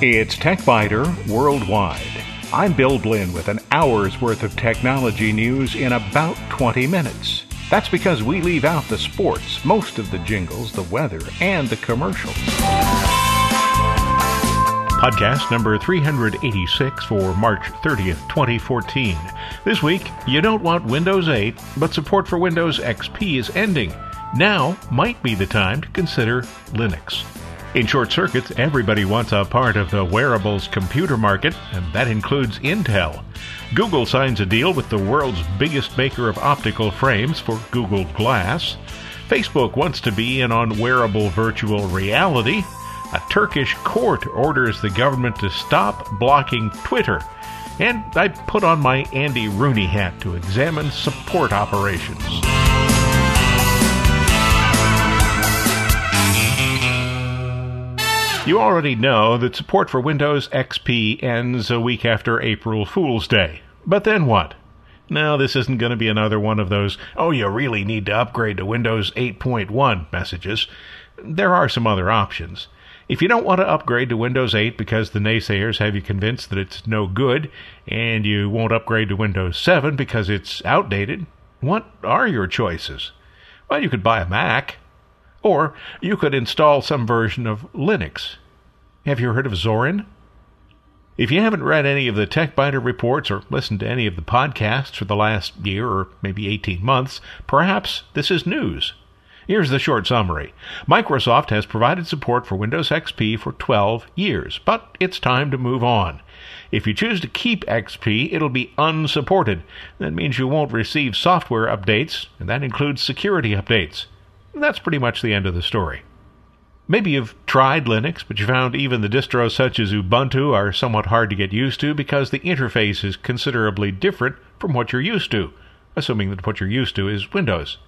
It's TechByter Worldwide. I'm Bill Blinn with an hour's worth of technology news in about 20 minutes. That's because we leave out the sports, most of the jingles, the weather, and the commercials. Podcast number 386 for March 30th, 2014. This week, you don't want Windows 8, but support for Windows XP is ending. Now might be the time to consider Linux. In short circuits, everybody wants a part of the wearables computer market, and that includes Intel. Google signs a deal with the world's biggest maker of optical frames for Google Glass. Facebook wants to be in on wearable virtual reality. A Turkish court orders the government to stop blocking Twitter. And I put on my Andy Rooney hat to examine support operations. You already know that support for Windows XP ends a week after April Fool's Day. But then what? No, this isn't going to be another one of those, oh, you really need to upgrade to Windows 8.1 messages. There are some other options. If you don't want to upgrade to Windows 8 because the naysayers have you convinced that it's no good, and you won't upgrade to Windows 7 because it's outdated, what are your choices? Well, you could buy a Mac. Or you could install some version of Linux. Have you heard of Zorin? If you haven't read any of the TechByter reports or listened to any of the podcasts for the last year or maybe 18 months, perhaps this is news. Here's the short summary. Microsoft has provided support for Windows XP for 12 years, but it's time to move on. If you choose to keep XP, it'll be unsupported. That means you won't receive software updates, and that includes security updates. That's pretty much the end of the story. Maybe you've tried Linux, but you found even the distros such as Ubuntu are somewhat hard to get used to because the interface is considerably different from what you're used to, assuming that what you're used to is Windows.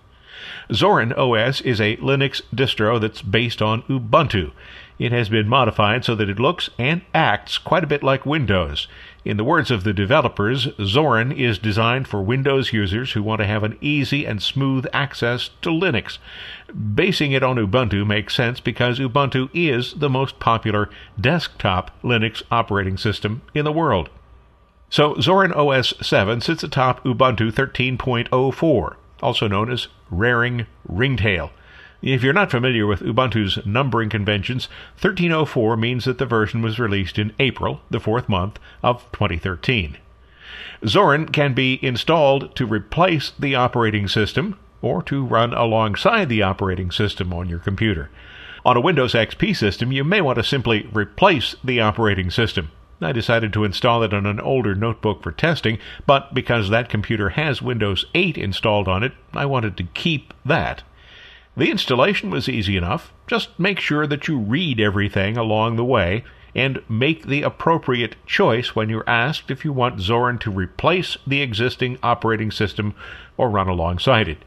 Zorin OS is a Linux distro that's based on Ubuntu. It has been modified so that it looks and acts quite a bit like Windows. In the words of the developers, Zorin is designed for Windows users who want to have an easy and smooth access to Linux. Basing it on Ubuntu makes sense because Ubuntu is the most popular desktop Linux operating system in the world. So Zorin OS 7 sits atop Ubuntu 13.04, also known as Raring Ringtail. If you're not familiar with Ubuntu's numbering conventions, 1304 means that the version was released in April, the fourth month of 2013. Zorin can be installed to replace the operating system or to run alongside the operating system on your computer. On a Windows XP system, you may want to simply replace the operating system. I decided to install it on an older notebook for testing, but because that computer has Windows 8 installed on it, I wanted to keep that. The installation was easy enough. Just make sure that you read everything along the way and make the appropriate choice when you're asked if you want Zorin to replace the existing operating system or run alongside it.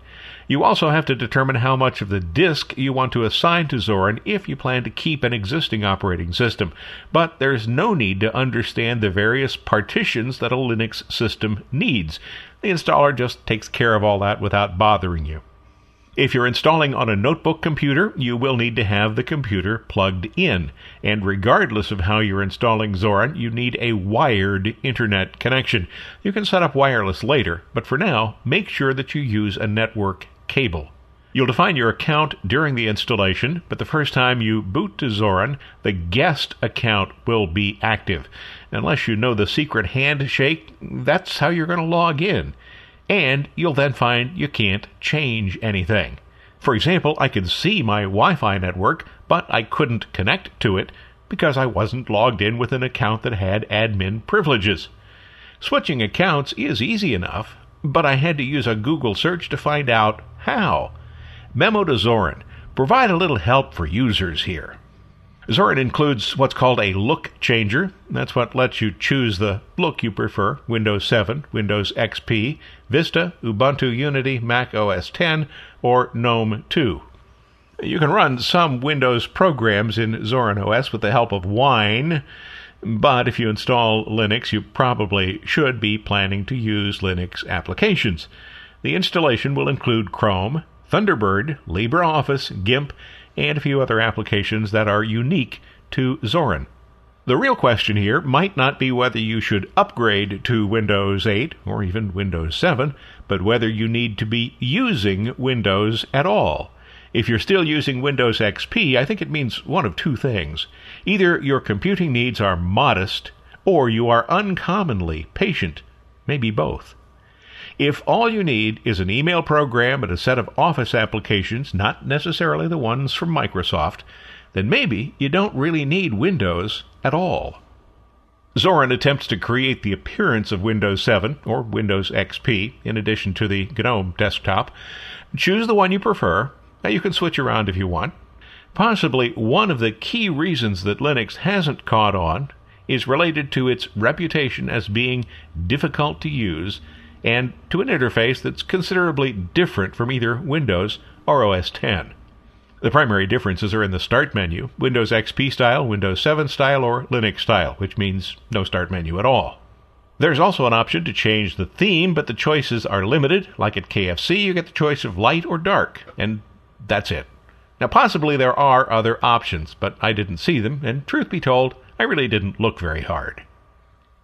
You also have to determine how much of the disk you want to assign to Zorin if you plan to keep an existing operating system. But there's no need to understand the various partitions that a Linux system needs. The installer just takes care of all that without bothering you. If you're installing on a notebook computer, you will need to have the computer plugged in. And regardless of how you're installing Zorin, you need a wired internet connection. You can set up wireless later, but for now, make sure that you use a network cable. You'll define your account during the installation, but the first time you boot to Zorin, the guest account will be active. Unless you know the secret handshake, that's how you're going to log in and you'll then find you can't change anything. For example, I could see my Wi Fi network, but I couldn't connect to it because I wasn't logged in with an account that had admin privileges. Switching accounts is easy enough, but I had to use a Google search to find out how. Memo to Zorin. Provide a little help for users here. Zorin includes what's called a look changer. That's what lets you choose the look you prefer Windows 7, Windows XP, Vista, Ubuntu Unity, Mac OS 10, or GNOME 2. You can run some Windows programs in Zorin OS with the help of Wine, but if you install Linux, you probably should be planning to use Linux applications. The installation will include Chrome, Thunderbird, LibreOffice, GIMP, and a few other applications that are unique to Zorin. The real question here might not be whether you should upgrade to Windows 8 or even Windows 7, but whether you need to be using Windows at all. If you're still using Windows XP, I think it means one of two things. Either your computing needs are modest, or you are uncommonly patient, maybe both. If all you need is an email program and a set of Office applications, not necessarily the ones from Microsoft, then maybe you don't really need Windows at all. Zorin attempts to create the appearance of Windows 7 or Windows XP in addition to the GNOME desktop. Choose the one you prefer. Now you can switch around if you want. Possibly one of the key reasons that Linux hasn't caught on is related to its reputation as being difficult to use and to an interface that's considerably different from either Windows or OS X. The primary differences are in the Start menu, Windows XP style, Windows 7 style, or Linux style, which means no Start menu at all. There's also an option to change the theme, but the choices are limited. Like at KFC, you get the choice of light or dark, and that's it. Now, possibly there are other options, but I didn't see them, and truth be told, I really didn't look very hard.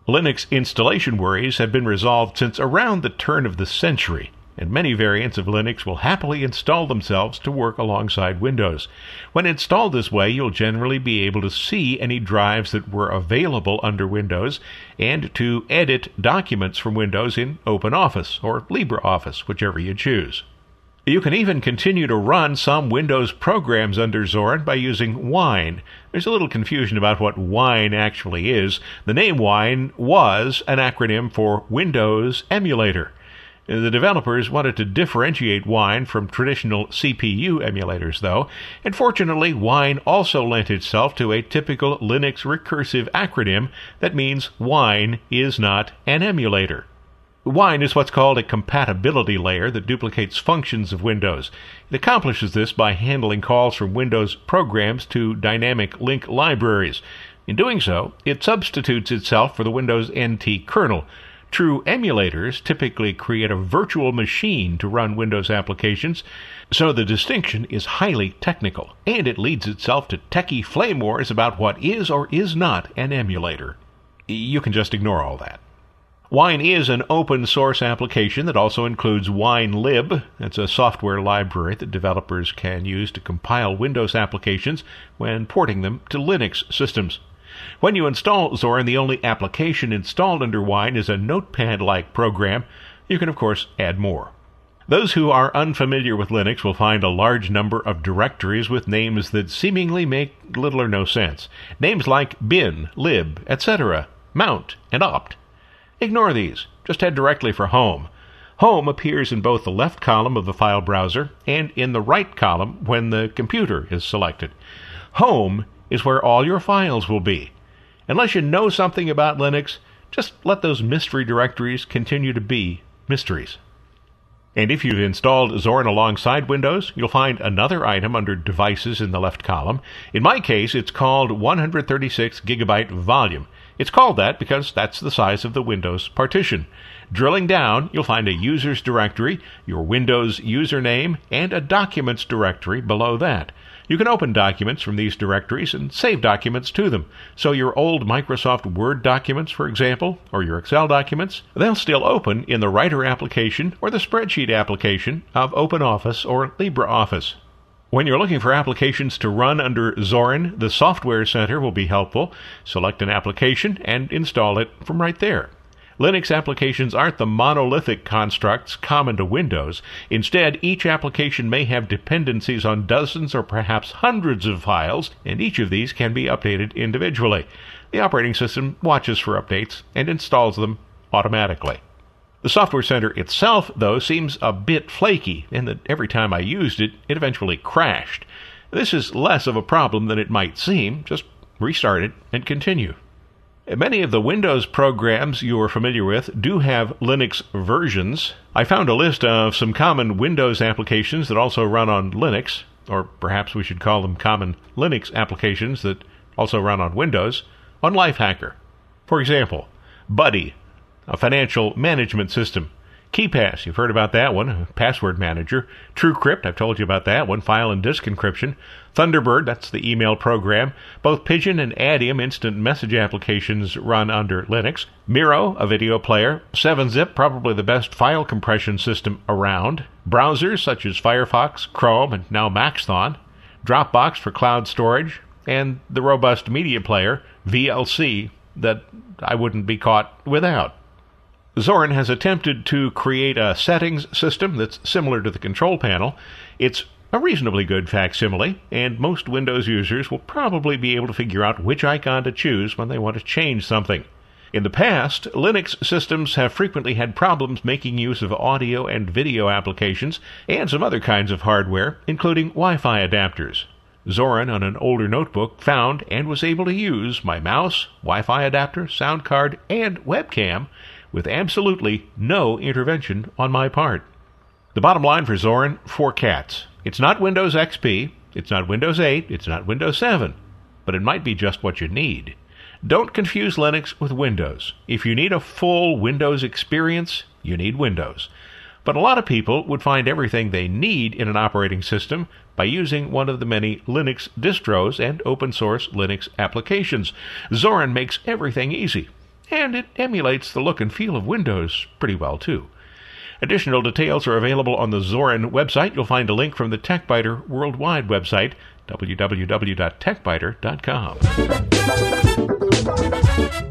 Linux installation worries have been resolved since around the turn of the century, and many variants of Linux will happily install themselves to work alongside Windows. When installed this way, you'll generally be able to see any drives that were available under Windows and to edit documents from Windows in OpenOffice or LibreOffice, whichever you choose. You can even continue to run some Windows programs under Zorin by using Wine. There's a little confusion about what Wine actually is. The name Wine was an acronym for Windows Emulator. The developers wanted to differentiate Wine from traditional CPU emulators, though, and fortunately, Wine also lent itself to a typical Linux recursive acronym that means Wine is not an emulator. Wine is what's called a compatibility layer that duplicates functions of Windows. It accomplishes this by handling calls from Windows programs to dynamic link libraries. In doing so, it substitutes itself for the Windows NT kernel. True emulators typically create a virtual machine to run Windows applications, so the distinction is highly technical, and it leads itself to techie flame wars about what is or is not an emulator. You can just ignore all that. Wine is an open source application that also includes WineLib. It's a software library that developers can use to compile Windows applications when porting them to Linux systems. When you install Zorin, the only application installed under Wine is a notepad like program. You can, of course, add more. Those who are unfamiliar with Linux will find a large number of directories with names that seemingly make little or no sense. Names like bin, lib, etc., mount, and opt. Ignore these. Just head directly for Home. Home appears in both the left column of the file browser and in the right column when the computer is selected. Home is where all your files will be. Unless you know something about Linux, just let those mystery directories continue to be mysteries. And if you've installed Zorin alongside Windows, you'll find another item under Devices in the left column. In my case, it's called 136 gigabyte volume. It's called that because that's the size of the Windows partition. Drilling down, you'll find a users directory, your Windows username, and a documents directory below that. You can open documents from these directories and save documents to them. So your old Microsoft Word documents, for example, or your Excel documents, they'll still open in the Writer application or the Spreadsheet application of OpenOffice or LibreOffice. When you're looking for applications to run under Zorin, the Software Center will be helpful. Select an application and install it from right there. Linux applications aren't the monolithic constructs common to Windows. Instead, each application may have dependencies on dozens or perhaps hundreds of files, and each of these can be updated individually. The operating system watches for updates and installs them automatically. The Software Center itself, though, seems a bit flaky, in that every time I used it, it eventually crashed. This is less of a problem than it might seem. Just restart it and continue. Many of the Windows programs you are familiar with do have Linux versions. I found a list of some common Windows applications that also run on Linux, or perhaps we should call them common Linux applications that also run on Windows, on Lifehacker. For example, Buddi a financial management system. KeePass, you've heard about that one. Password Manager. TrueCrypt, I've told you about that one. File and disk encryption. Thunderbird, that's the email program. Both Pidgin and Adium instant message applications run under Linux. Miro, a video player. 7-Zip, probably the best file compression system around. Browsers such as Firefox, Chrome, and now Maxthon. Dropbox for cloud storage. And the robust media player, VLC, that I wouldn't be caught without. Zorin has attempted to create a settings system that's similar to the control panel. It's a reasonably good facsimile, and most Windows users will probably be able to figure out which icon to choose when they want to change something. In the past, Linux systems have frequently had problems making use of audio and video applications and some other kinds of hardware, including Wi Fi adapters. Zorin on an older notebook found and was able to use my mouse, Wi Fi adapter, sound card, and webcam with absolutely no intervention on my part. The bottom line for Zorin four cats. It's not Windows XP, it's not Windows 8, it's not Windows 7, but it might be just what you need. Don't confuse Linux with Windows. If you need a full Windows experience, you need Windows. But a lot of people would find everything they need in an operating system by using one of the many Linux distros and open source Linux applications. Zorin makes everything easy and it emulates the look and feel of Windows pretty well too. Additional details are available on the Zorin website. You'll find a link from the TechByter Worldwide website, www.techbyter.com.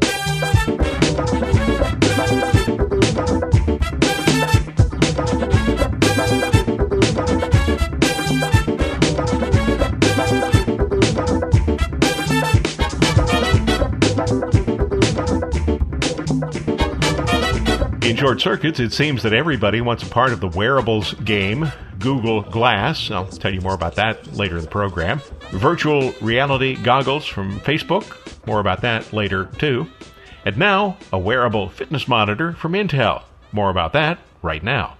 In short circuits, it seems that everybody wants a part of the wearables game. Google Glass, I'll tell you more about that later in the program. Virtual reality goggles from Facebook, more about that later too. And now, a wearable fitness monitor from Intel. More about that right now.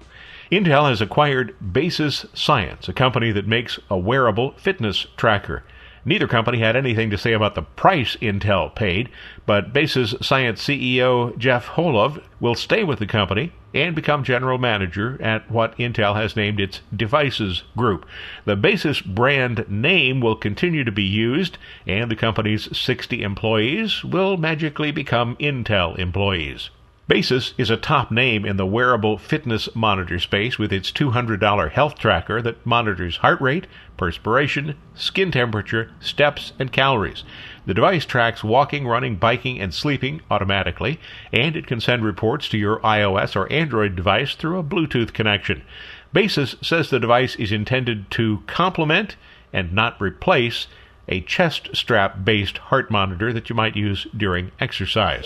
Intel has acquired Basis Science, a company that makes a wearable fitness tracker. Neither company had anything to say about the price Intel paid, but Basis Science CEO Jef Holove will stay with the company and become general manager at what Intel has named its Devices Group. The Basis brand name will continue to be used, and the company's 60 employees will magically become Intel employees. Basis is a top name in the wearable fitness monitor space with its $200 health tracker that monitors heart rate, perspiration, skin temperature, steps, and calories. The device tracks walking, running, biking, and sleeping automatically, and it can send reports to your iOS or Android device through a Bluetooth connection. Basis says the device is intended to complement and not replace a chest strap based heart monitor that you might use during exercise.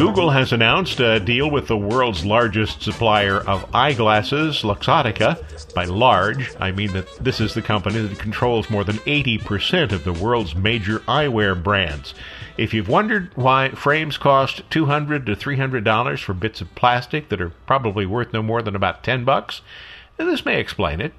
Google has announced a deal with the world's largest supplier of eyeglasses, Luxottica. By large, I mean that this is the company that controls more than 80% of the world's major eyewear brands. If you've wondered why frames cost $200 to $300 for bits of plastic that are probably worth no more than about 10 bucks, this may explain it.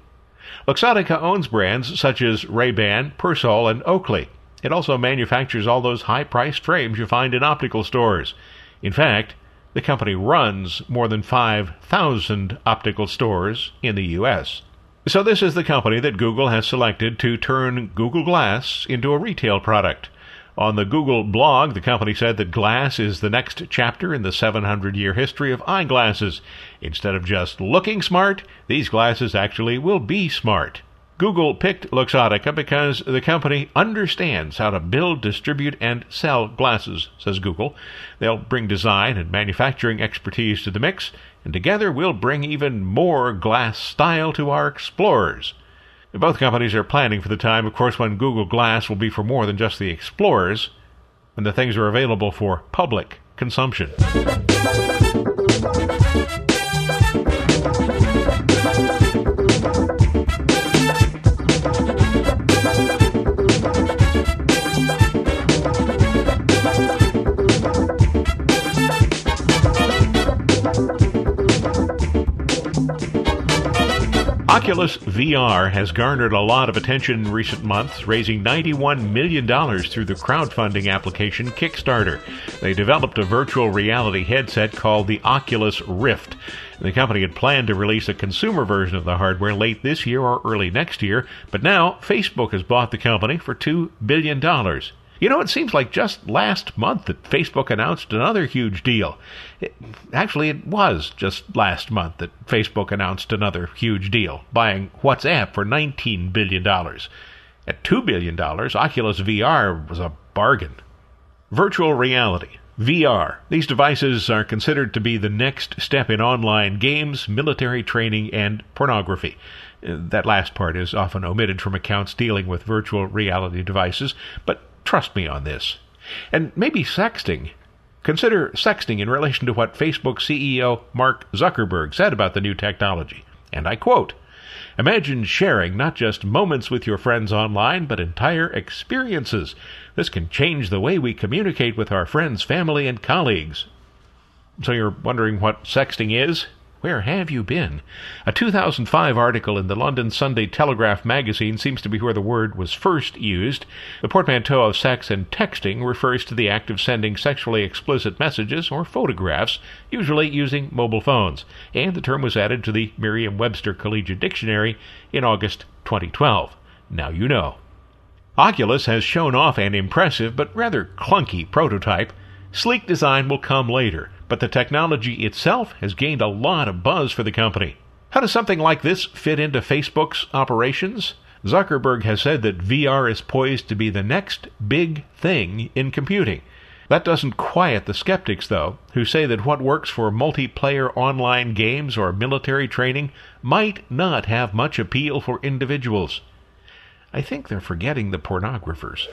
Luxottica owns brands such as Ray-Ban, Persol, and Oakley. It also manufactures all those high-priced frames you find in optical stores. In fact, the company runs more than 5,000 optical stores in the U.S. So, this is the company that Google has selected to turn Google Glass into a retail product. On the Google blog, the company said that glass is the next chapter in the 700 year history of eyeglasses. Instead of just looking smart, these glasses actually will be smart. Google picked Luxottica because the company understands how to build, distribute, and sell glasses, says Google. They'll bring design and manufacturing expertise to the mix, and together we'll bring even more glass style to our explorers. Both companies are planning for the time, of course, when Google Glass will be for more than just the explorers, when the things are available for public consumption. Oculus VR has garnered a lot of attention in recent months, raising $91 million through the crowdfunding application Kickstarter. They developed a virtual reality headset called the Oculus Rift. The company had planned to release a consumer version of the hardware late this year or early next year, but now Facebook has bought the company for $2 billion. You know, it seems like just last month that Facebook announced another huge deal. It, actually, it was just last month that Facebook announced another huge deal, buying WhatsApp for $19 billion. At $2 billion, Oculus VR was a bargain. Virtual reality. VR. These devices are considered to be the next step in online games, military training, and pornography. Uh, that last part is often omitted from accounts dealing with virtual reality devices, but Trust me on this. And maybe sexting. Consider sexting in relation to what Facebook CEO Mark Zuckerberg said about the new technology. And I quote Imagine sharing not just moments with your friends online, but entire experiences. This can change the way we communicate with our friends, family, and colleagues. So you're wondering what sexting is? Where have you been? A 2005 article in the London Sunday Telegraph magazine seems to be where the word was first used. The portmanteau of sex and texting refers to the act of sending sexually explicit messages or photographs, usually using mobile phones, and the term was added to the Merriam Webster Collegiate Dictionary in August 2012. Now you know. Oculus has shown off an impressive but rather clunky prototype. Sleek design will come later but the technology itself has gained a lot of buzz for the company. How does something like this fit into Facebook's operations? Zuckerberg has said that VR is poised to be the next big thing in computing. That doesn't quiet the skeptics, though, who say that what works for multiplayer online games or military training might not have much appeal for individuals. I think they're forgetting the pornographers.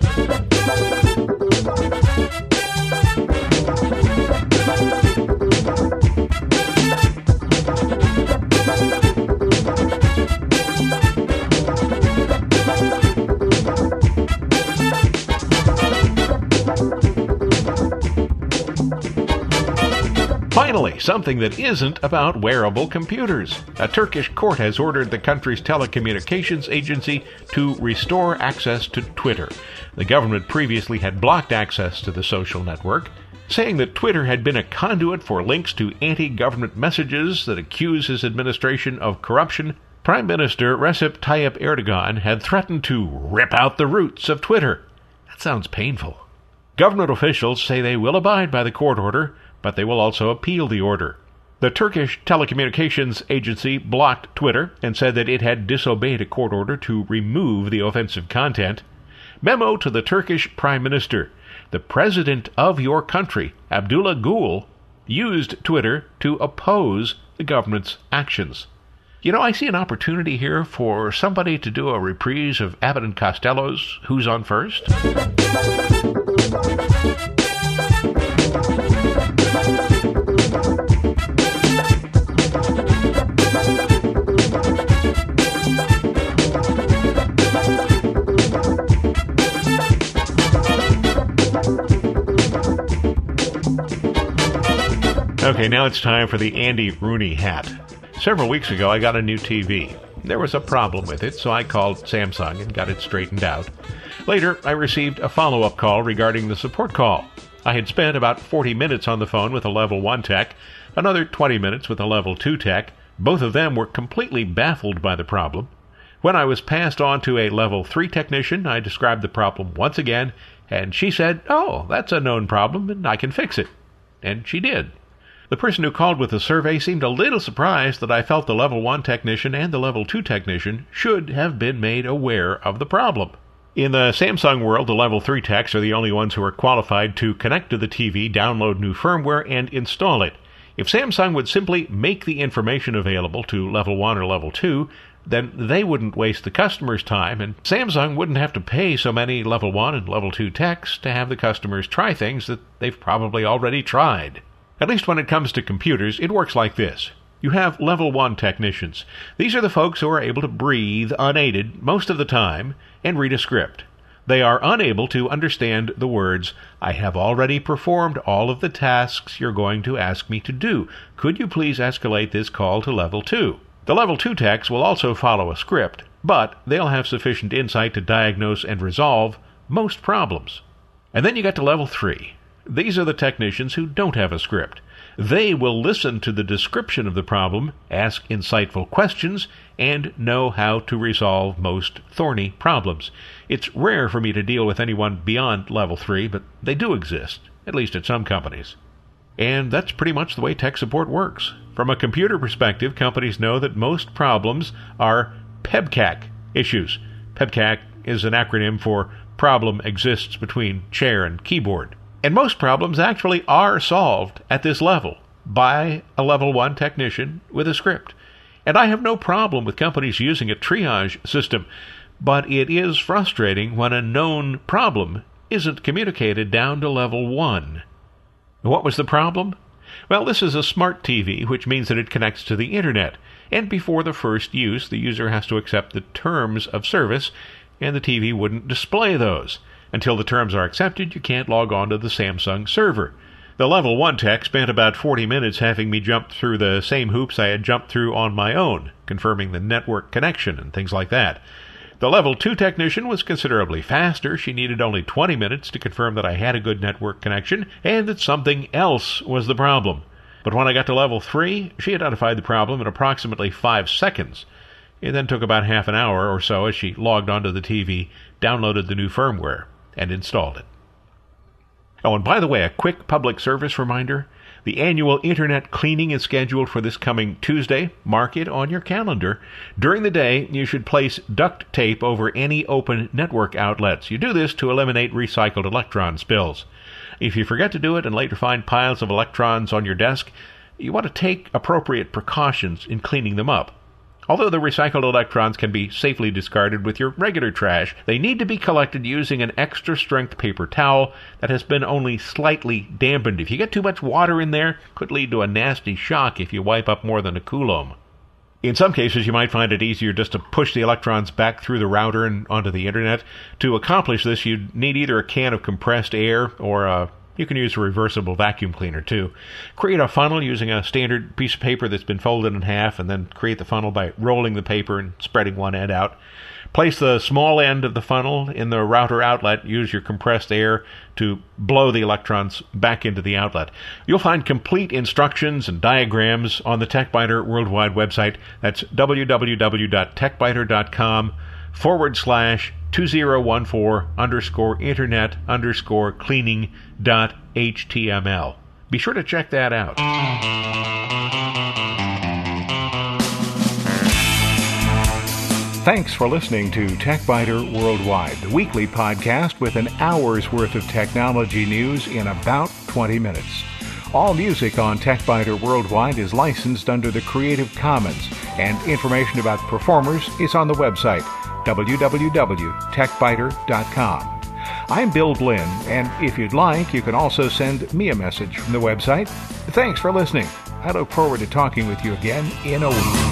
Something that isn't about wearable computers. A Turkish court has ordered the country's telecommunications agency to restore access to Twitter. The government previously had blocked access to the social network, saying that Twitter had been a conduit for links to anti government messages that accuse his administration of corruption. Prime Minister Recep Tayyip Erdogan had threatened to rip out the roots of Twitter. That sounds painful. Government officials say they will abide by the court order, but they will also appeal the order. The Turkish telecommunications agency blocked Twitter and said that it had disobeyed a court order to remove the offensive content. Memo to the Turkish Prime Minister. The president of your country, Abdullah Gül, used Twitter to oppose the government's actions. You know, I see an opportunity here for somebody to do a reprise of Abbott and Costello's Who's on First? Okay, now it's time for the Andy Rooney hat. Several weeks ago, I got a new TV. There was a problem with it, so I called Samsung and got it straightened out. Later, I received a follow up call regarding the support call. I had spent about 40 minutes on the phone with a level 1 tech, another 20 minutes with a level 2 tech. Both of them were completely baffled by the problem. When I was passed on to a level 3 technician, I described the problem once again, and she said, Oh, that's a known problem, and I can fix it. And she did. The person who called with the survey seemed a little surprised that I felt the level 1 technician and the level 2 technician should have been made aware of the problem. In the Samsung world, the level 3 techs are the only ones who are qualified to connect to the TV, download new firmware, and install it. If Samsung would simply make the information available to level 1 or level 2, then they wouldn't waste the customer's time, and Samsung wouldn't have to pay so many level 1 and level 2 techs to have the customers try things that they've probably already tried. At least when it comes to computers, it works like this. You have level 1 technicians. These are the folks who are able to breathe unaided most of the time and read a script. They are unable to understand the words, I have already performed all of the tasks you're going to ask me to do. Could you please escalate this call to level 2? The level 2 techs will also follow a script, but they'll have sufficient insight to diagnose and resolve most problems. And then you get to level 3. These are the technicians who don't have a script. They will listen to the description of the problem, ask insightful questions, and know how to resolve most thorny problems. It's rare for me to deal with anyone beyond level 3, but they do exist, at least at some companies. And that's pretty much the way tech support works. From a computer perspective, companies know that most problems are PEBKAC issues. PEBKAC is an acronym for Problem Exists Between Chair and Keyboard. And most problems actually are solved at this level by a level 1 technician with a script. And I have no problem with companies using a triage system, but it is frustrating when a known problem isn't communicated down to level 1. What was the problem? Well, this is a smart TV, which means that it connects to the internet. And before the first use, the user has to accept the terms of service, and the TV wouldn't display those. Until the terms are accepted, you can't log on to the Samsung server. The level 1 tech spent about 40 minutes having me jump through the same hoops I had jumped through on my own, confirming the network connection and things like that. The level 2 technician was considerably faster. She needed only 20 minutes to confirm that I had a good network connection and that something else was the problem. But when I got to level 3, she identified the problem in approximately 5 seconds. It then took about half an hour or so as she logged onto the TV, downloaded the new firmware and installed it. Oh, and by the way, a quick public service reminder. The annual Internet cleaning is scheduled for this coming Tuesday. Mark it on your calendar. During the day, you should place duct tape over any open network outlets. You do this to eliminate recycled electron spills. If you forget to do it and later find piles of electrons on your desk, you want to take appropriate precautions in cleaning them up. Although the recycled electrons can be safely discarded with your regular trash, they need to be collected using an extra strength paper towel that has been only slightly dampened. If you get too much water in there, could lead to a nasty shock if you wipe up more than a coulomb. In some cases, you might find it easier just to push the electrons back through the router and onto the internet. To accomplish this, you'd need either a can of compressed air or a you can use a reversible vacuum cleaner too. Create a funnel using a standard piece of paper that's been folded in half and then create the funnel by rolling the paper and spreading one end out. Place the small end of the funnel in the router outlet. Use your compressed air to blow the electrons back into the outlet. You'll find complete instructions and diagrams on the TechByter Worldwide website. That's www.techbyter.com forward slash 2014 underscore internet underscore cleaning dot html. Be sure to check that out. Thanks for listening to TechByter Worldwide, the weekly podcast with an hour's worth of technology news in about 20 minutes. All music on TechByter Worldwide is licensed under the Creative Commons, and information about performers is on the website www.techbyter.com. I'm Bill Blinn, and if you'd like, you can also send me a message from the website. Thanks for listening. I look forward to talking with you again in a week.